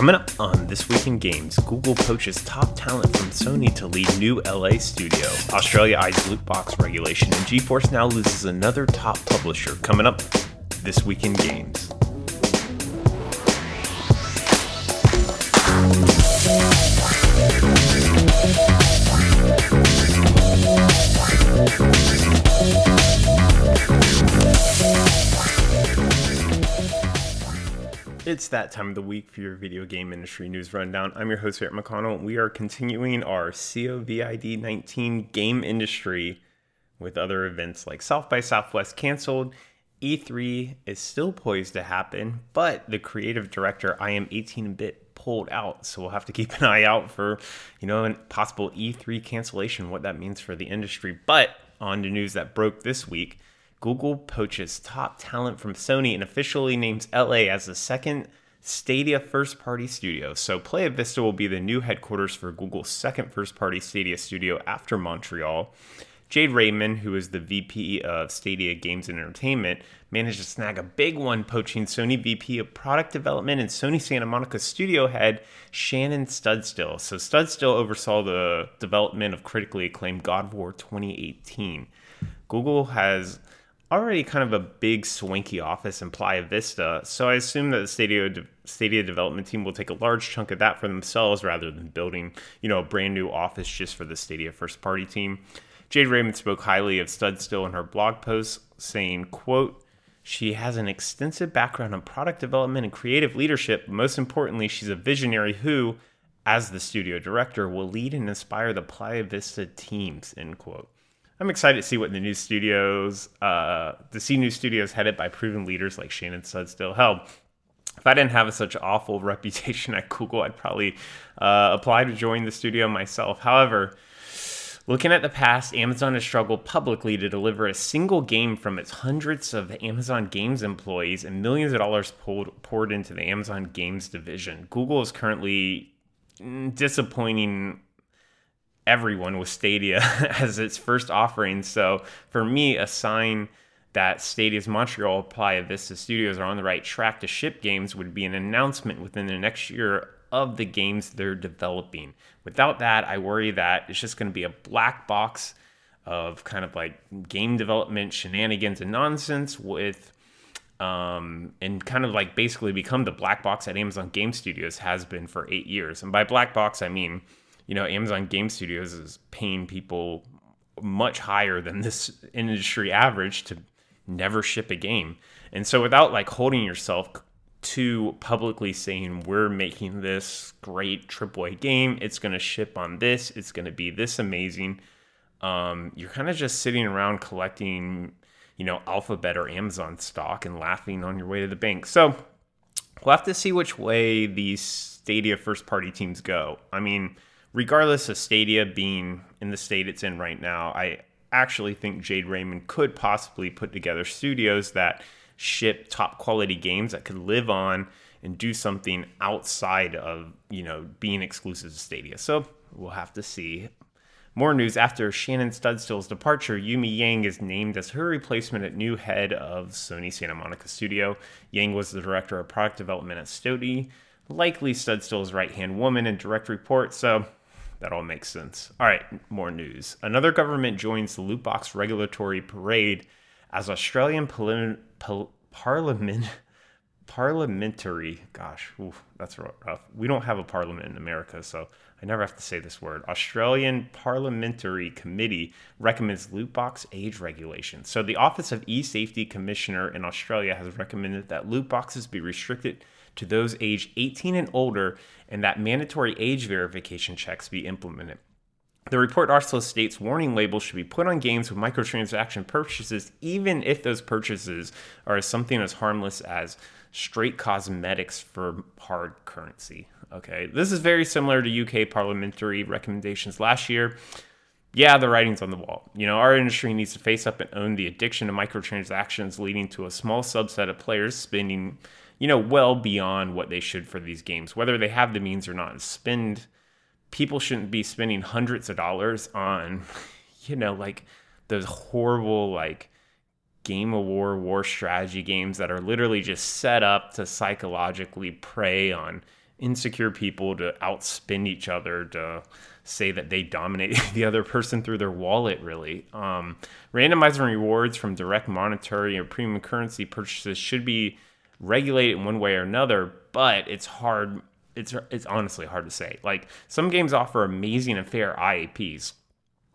Coming up on This Week in Games, Google poaches top talent from Sony to lead new LA studio. Australia eyes loot box regulation, and GeForce now loses another top publisher. Coming up This Week in Games. It's that time of the week for your video game industry news rundown. I'm your host, Eric McConnell. We are continuing our COVID 19 game industry with other events like South by Southwest canceled. E3 is still poised to happen, but the creative director, iam8bit, pulled out. So we'll have to keep an eye out for, you know, a possible E3 cancellation, what that means for the industry. But on to news that broke this week. Google poaches top talent from Sony and officially names LA as the second Stadia first party studio. So, Playa Vista will be the new headquarters for Google's second first party Stadia studio after Montreal. Jade Raymond, who is the VP of Stadia Games and Entertainment, managed to snag a big one, poaching Sony VP of Product Development and Sony Santa Monica studio head Shannon Studstill. So Studstill oversaw the development of critically acclaimed God of War 2018. Google has already kind of a big swanky office in Playa Vista, so I assume that the Stadia de- Stadia development team will take a large chunk of that for themselves rather than building, you know, a brand new office just for the Stadia first party team. Jade Raymond spoke highly of Studstill in her blog post, saying, quote, she has an extensive background in product development and creative leadership. Most importantly, she's a visionary who, as the studio director, will lead and inspire the Playa Vista teams, end quote. I'm excited to see what the new studios, uh, to see new studios headed by proven leaders like Shannon Studstill. Hell, if I didn't have such awful reputation at Google, I'd probably uh, apply to join the studio myself. However, Looking at the past, Amazon has struggled publicly to deliver a single game from its hundreds of Amazon Games employees and millions of dollars poured, poured into the Amazon Games division. Google is currently disappointing everyone with Stadia as its first offering. So, for me, a sign that Stadia's Montreal Playa Vista Studios are on the right track to ship games would be an announcement within the next year of the games they're developing. Without that, I worry that it's just going to be a black box of kind of like game development shenanigans and nonsense with um, and kind of like basically become the black box that Amazon Game Studios has been for eight years. And by black box, I mean, you know, Amazon Game Studios is paying people much higher than this industry average to never ship a game. And so without like holding yourself to publicly saying we're making this great AAA game. It's going to ship on this. It's going to be this amazing. Um, you're kind of just sitting around collecting, you know, Alphabet or Amazon stock and laughing on your way to the bank. So we'll have to see which way these Stadia first party teams go. I mean, regardless of Stadia being in the state it's in right now, I actually think Jade Raymond could possibly put together studios that ship top quality games that could live on and do something outside of you know being exclusive to Stadia. So we'll have to see. More news after Shannon Studstill's departure, Yumi Yang is named as her replacement at new head of Sony Santa Monica Studio. Yang was the director of product development at Sony, likely Studstill's right hand woman in direct report, so that all makes sense. All right, more news. Another government joins the loot box regulatory parade as Australian parliament parliamentary gosh oof, that's rough we don't have a parliament in america so i never have to say this word australian parliamentary committee recommends loot box age regulation so the office of e-safety commissioner in australia has recommended that loot boxes be restricted to those aged 18 and older and that mandatory age verification checks be implemented the report also states warning labels should be put on games with microtransaction purchases, even if those purchases are something as harmless as straight cosmetics for hard currency. Okay, this is very similar to UK parliamentary recommendations last year. Yeah, the writing's on the wall. You know, our industry needs to face up and own the addiction to microtransactions, leading to a small subset of players spending, you know, well beyond what they should for these games, whether they have the means or not. Spend people shouldn't be spending hundreds of dollars on, you know, like those horrible like game of war war strategy games that are literally just set up to psychologically prey on insecure people to outspend each other to say that they dominate the other person through their wallet really um, randomizing rewards from direct monetary or premium currency purchases should be regulated in one way or another but it's hard it's it's honestly hard to say like some games offer amazing and fair iaps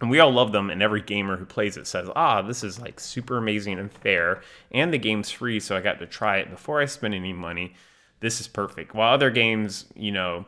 and we all love them and every gamer who plays it says ah this is like super amazing and fair and the game's free so i got to try it before i spend any money this is perfect. While other games, you know,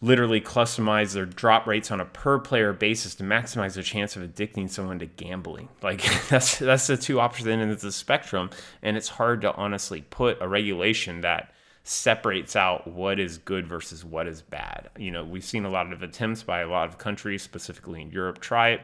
literally customize their drop rates on a per player basis to maximize their chance of addicting someone to gambling. Like that's that's the two opposite ends of the spectrum, and it's hard to honestly put a regulation that separates out what is good versus what is bad. You know, we've seen a lot of attempts by a lot of countries, specifically in Europe, try it.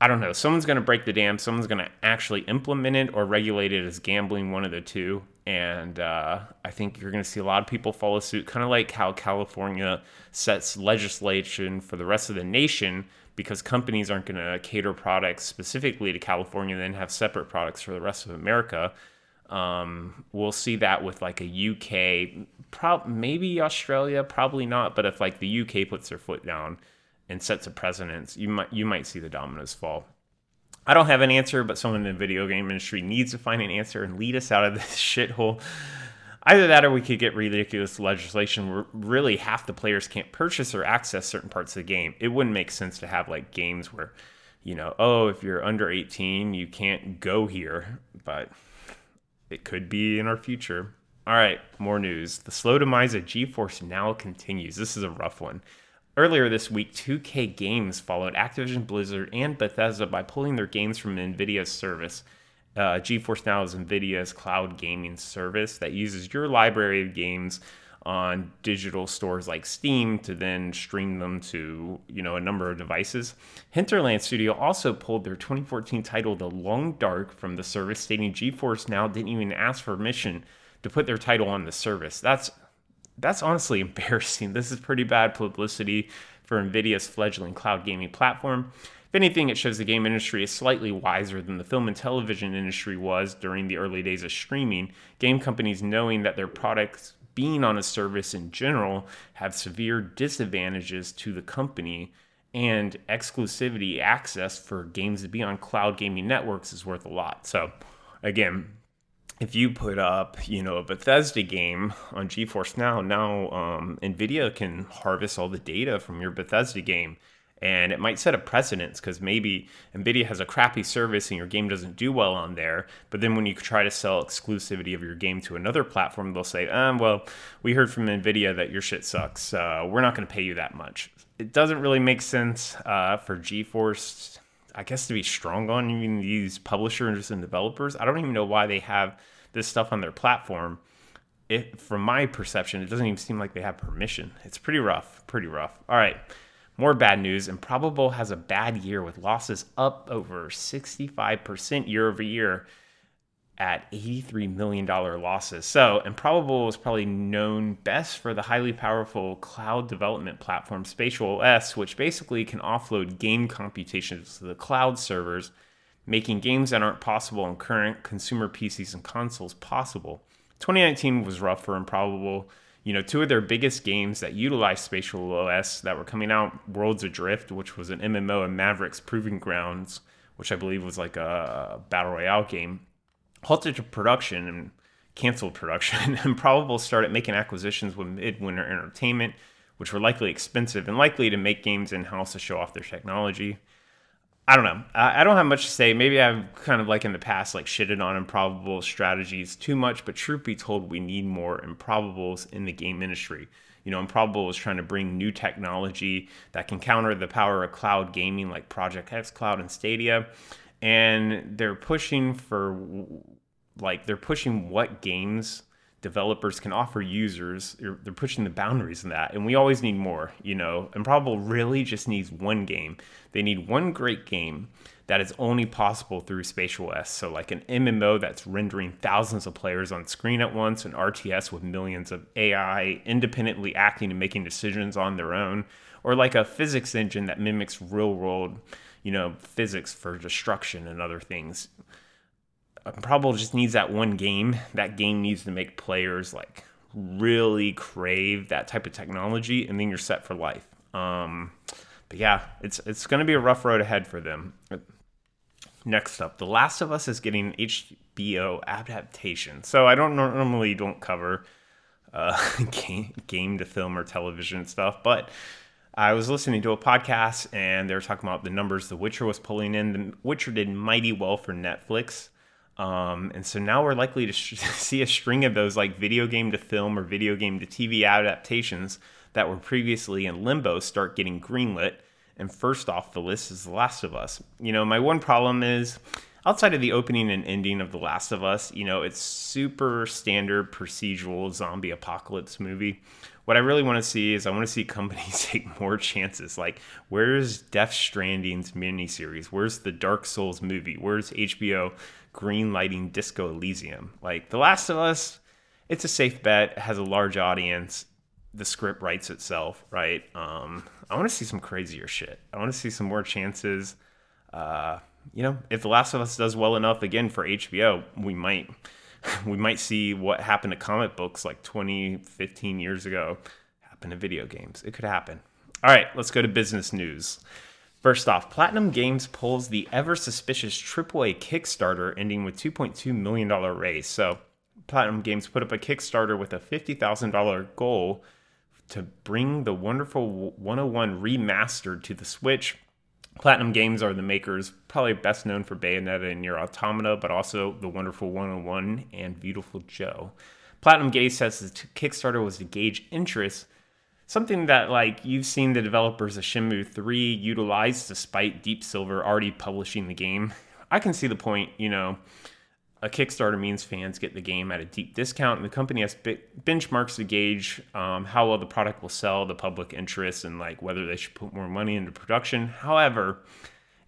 I don't know. Someone's going to break the dam. Someone's going to actually implement it or regulate it as gambling, one of the two. And uh, I think you're going to see a lot of people follow suit, kind of like how California sets legislation for the rest of the nation because companies aren't going to cater products specifically to California, and then have separate products for the rest of America. Um, we'll see that with like a UK, prob- maybe Australia, probably not. But if like the UK puts their foot down and sets a precedence, you might you might see the dominoes fall. I don't have an answer, but someone in the video game industry needs to find an answer and lead us out of this shithole. Either that or we could get ridiculous legislation where really half the players can't purchase or access certain parts of the game. It wouldn't make sense to have like games where, you know, oh, if you're under 18, you can't go here, but it could be in our future. All right, more news. The slow demise of GeForce now continues. This is a rough one. Earlier this week, 2K Games followed Activision Blizzard and Bethesda by pulling their games from NVIDIA's service. Uh, GeForce Now is NVIDIA's cloud gaming service that uses your library of games on digital stores like Steam to then stream them to you know a number of devices. Hinterland Studio also pulled their 2014 title The Long Dark from the service, stating GeForce Now didn't even ask for permission to put their title on the service. That's that's honestly embarrassing. This is pretty bad publicity for NVIDIA's fledgling cloud gaming platform. If anything, it shows the game industry is slightly wiser than the film and television industry was during the early days of streaming. Game companies knowing that their products being on a service in general have severe disadvantages to the company and exclusivity access for games to be on cloud gaming networks is worth a lot. So again, if you put up, you know, a Bethesda game on GeForce Now, now um, NVIDIA can harvest all the data from your Bethesda game. And it might set a precedence because maybe NVIDIA has a crappy service and your game doesn't do well on there. But then when you try to sell exclusivity of your game to another platform, they'll say, um, well, we heard from NVIDIA that your shit sucks. Uh, we're not going to pay you that much. It doesn't really make sense uh, for GeForce, I guess, to be strong on even these publishers and developers. I don't even know why they have this stuff on their platform, it from my perception, it doesn't even seem like they have permission. It's pretty rough, pretty rough. All right. More bad news. Improbable has a bad year with losses up over 65% year over year at $83 million losses. So, Improbable is probably known best for the highly powerful cloud development platform Spatial OS, which basically can offload game computations to the cloud servers making games that aren't possible on current consumer PCs and consoles possible. 2019 was rough for Improbable. You know, two of their biggest games that utilized Spatial OS that were coming out Worlds Adrift, which was an MMO, and Mavericks Proving Grounds, which I believe was like a battle royale game, halted production and canceled production. Improbable started making acquisitions with Midwinter Entertainment, which were likely expensive and likely to make games in house to show off their technology. I don't know. I don't have much to say. Maybe I've kind of like in the past, like shitted on improbable strategies too much. But truth be told, we need more improbables in the game industry. You know, Improbable is trying to bring new technology that can counter the power of cloud gaming, like Project X Cloud and Stadia, and they're pushing for like they're pushing what games developers can offer users. They're pushing the boundaries in that, and we always need more. You know, and Improbable really just needs one game. They need one great game that is only possible through Spatial OS So, like an MMO that's rendering thousands of players on screen at once, an RTS with millions of AI independently acting and making decisions on their own, or like a physics engine that mimics real world, you know, physics for destruction and other things. Probably just needs that one game. That game needs to make players like really crave that type of technology, and then you're set for life. Um, but yeah, it's it's going to be a rough road ahead for them. Next up, The Last of Us is getting HBO adaptation. So I don't normally don't cover uh, game, game to film or television stuff, but I was listening to a podcast and they were talking about the numbers The Witcher was pulling in. The Witcher did mighty well for Netflix. Um, and so now we're likely to sh- see a string of those like video game to film or video game to TV adaptations that were previously in limbo start getting greenlit. And first off the list is The Last of Us. You know, my one problem is outside of the opening and ending of The Last of Us, you know, it's super standard procedural zombie apocalypse movie. What I really want to see is I want to see companies take more chances. Like, where's Death Stranding's miniseries? Where's the Dark Souls movie? Where's HBO green lighting Disco Elysium? Like, The Last of Us, it's a safe bet. Has a large audience. The script writes itself, right? Um, I want to see some crazier shit. I want to see some more chances. Uh, you know, if The Last of Us does well enough again for HBO, we might we might see what happened to comic books like 20, 15 years ago happen to video games. It could happen. All right, let's go to business news. First off, Platinum Games pulls the ever suspicious AAA Kickstarter ending with $2.2 million raise. So, Platinum Games put up a Kickstarter with a $50,000 goal to bring the wonderful 101 remastered to the Switch. Platinum Games are the makers, probably best known for Bayonetta and Nier Automata, but also the wonderful 101 and Beautiful Joe. Platinum Games says the Kickstarter was to gauge interest, something that like you've seen the developers of Shenmue 3 utilize despite Deep Silver already publishing the game. I can see the point, you know, a Kickstarter means fans get the game at a deep discount, and the company has benchmarks to gauge um, how well the product will sell, the public interest, and like whether they should put more money into production. However,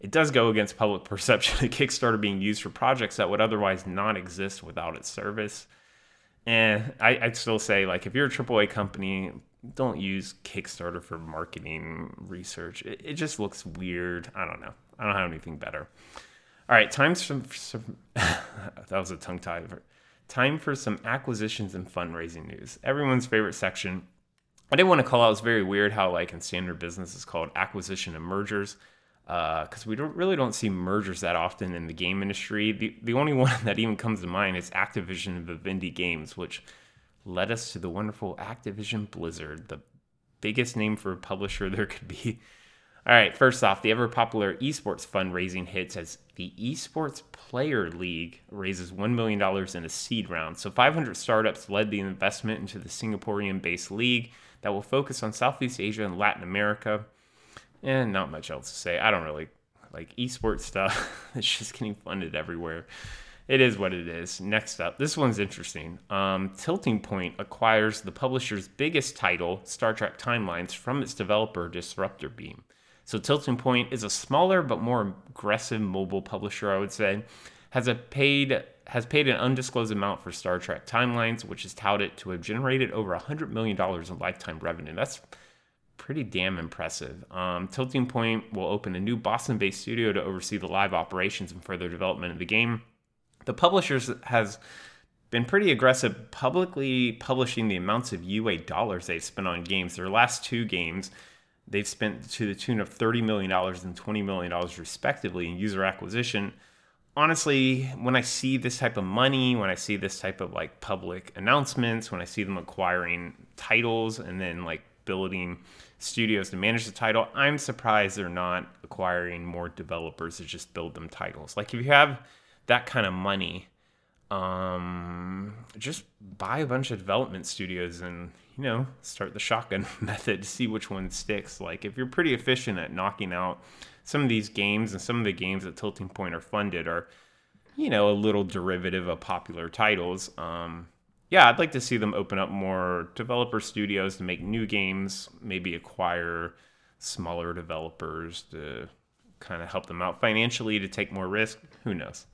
it does go against public perception of Kickstarter being used for projects that would otherwise not exist without its service. And I, would still say, like, if you're a AAA company, don't use Kickstarter for marketing research. It, it just looks weird. I don't know. I don't have anything better. All right, time for some. that was a tongue tie. Time for some acquisitions and fundraising news. Everyone's favorite section. I didn't want to call out. It's very weird how, like in standard business, it's called acquisition and mergers, because uh, we don't really don't see mergers that often in the game industry. The the only one that even comes to mind is Activision and Vivendi Games, which led us to the wonderful Activision Blizzard, the biggest name for a publisher there could be. All right, first off, the ever popular esports fundraising hits as the Esports Player League raises $1 million in a seed round. So 500 startups led the investment into the Singaporean based league that will focus on Southeast Asia and Latin America. And not much else to say. I don't really like esports stuff. it's just getting funded everywhere. It is what it is. Next up, this one's interesting. Um, Tilting Point acquires the publisher's biggest title, Star Trek Timelines, from its developer, Disruptor Beam. So Tilting Point is a smaller but more aggressive mobile publisher, I would say. Has a paid has paid an undisclosed amount for Star Trek Timelines, which is touted to have generated over $100 million in lifetime revenue. That's pretty damn impressive. Um, Tilting Point will open a new Boston based studio to oversee the live operations and further development of the game. The publishers has been pretty aggressive publicly publishing the amounts of UA dollars they've spent on games. Their last two games They've spent to the tune of $30 million and $20 million, respectively, in user acquisition. Honestly, when I see this type of money, when I see this type of like public announcements, when I see them acquiring titles and then like building studios to manage the title, I'm surprised they're not acquiring more developers to just build them titles. Like if you have that kind of money, um, just buy a bunch of development studios and you know start the shotgun method to see which one sticks. Like if you're pretty efficient at knocking out some of these games and some of the games at Tilting Point are funded are you know a little derivative of popular titles. Um, yeah, I'd like to see them open up more developer studios to make new games, maybe acquire smaller developers to kind of help them out financially to take more risk. Who knows?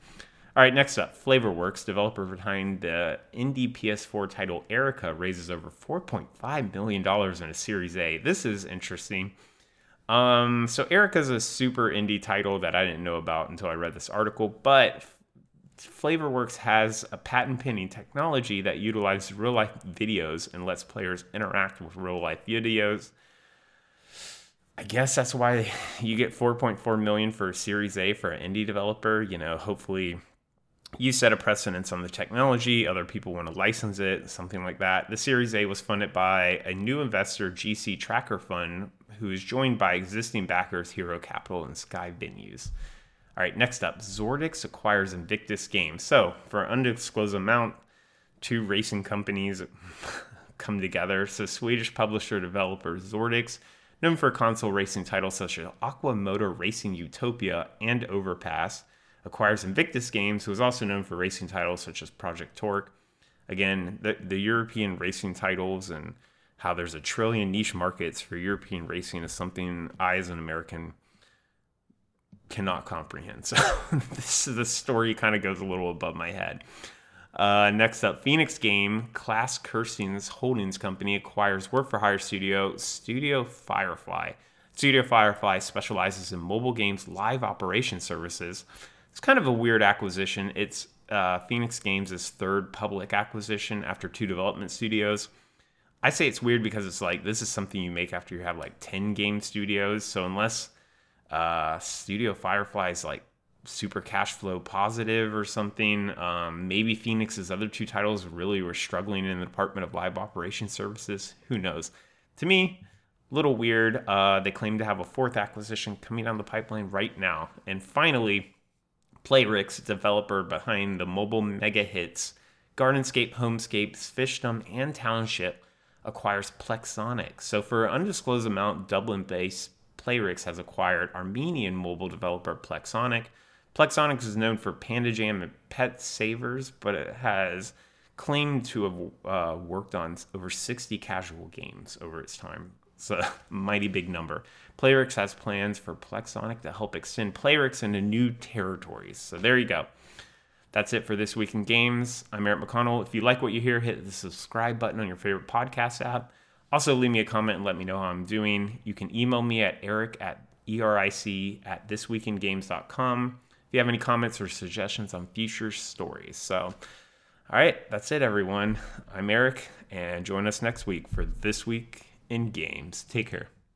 All right, next up, Flavorworks, developer behind the indie PS4 title Erica, raises over $4.5 million in a Series A. This is interesting. Um, so Erica is a super indie title that I didn't know about until I read this article, but Flavorworks has a patent pending technology that utilizes real life videos and lets players interact with real life videos. I guess that's why you get 4.4 million for a Series A for an indie developer. You know, hopefully you set a precedence on the technology, other people want to license it, something like that. The Series A was funded by a new investor, GC Tracker Fund, who is joined by existing backers Hero Capital and Sky Ventures. All right, next up, Zordix acquires Invictus Games. So, for an undisclosed amount, two racing companies come together. So, Swedish publisher developer Zordix, known for console racing titles such as Aqua Moto Racing Utopia and Overpass, acquires Invictus Games, who is also known for racing titles such as Project Torque. Again, the, the European racing titles and how there's a trillion niche markets for European racing is something I, as an American, cannot comprehend. So this the story kind of goes a little above my head. Uh, next up, Phoenix Game Class Cursings Holdings Company acquires work for hire studio Studio Firefly. Studio Firefly specializes in mobile games live operation services. It's kind of a weird acquisition. It's uh, Phoenix Games' third public acquisition after two development studios. I say it's weird because it's like this is something you make after you have like 10 game studios. So unless uh, Studio Firefly is like super cash flow positive or something, um, maybe Phoenix's other two titles really were struggling in the Department of Live Operation Services. Who knows? To me, a little weird. Uh, they claim to have a fourth acquisition coming down the pipeline right now. And finally, Playrix, developer behind the mobile mega hits Gardenscape, Homescapes, Fishdom, and Township, acquires Plexonic. So, for an undisclosed amount, Dublin based Playrix has acquired Armenian mobile developer Plexonic. Plexonic is known for Panda Jam and Pet Savers, but it has claimed to have uh, worked on over 60 casual games over its time. It's a mighty big number. Playrix has plans for Plexonic to help extend Playrix into new territories. So there you go. That's it for this week in games. I'm Eric McConnell. If you like what you hear, hit the subscribe button on your favorite podcast app. Also, leave me a comment and let me know how I'm doing. You can email me at eric at eric at thisweekingames.com if you have any comments or suggestions on future stories. So, all right, that's it, everyone. I'm Eric, and join us next week for This Week in Games. Take care.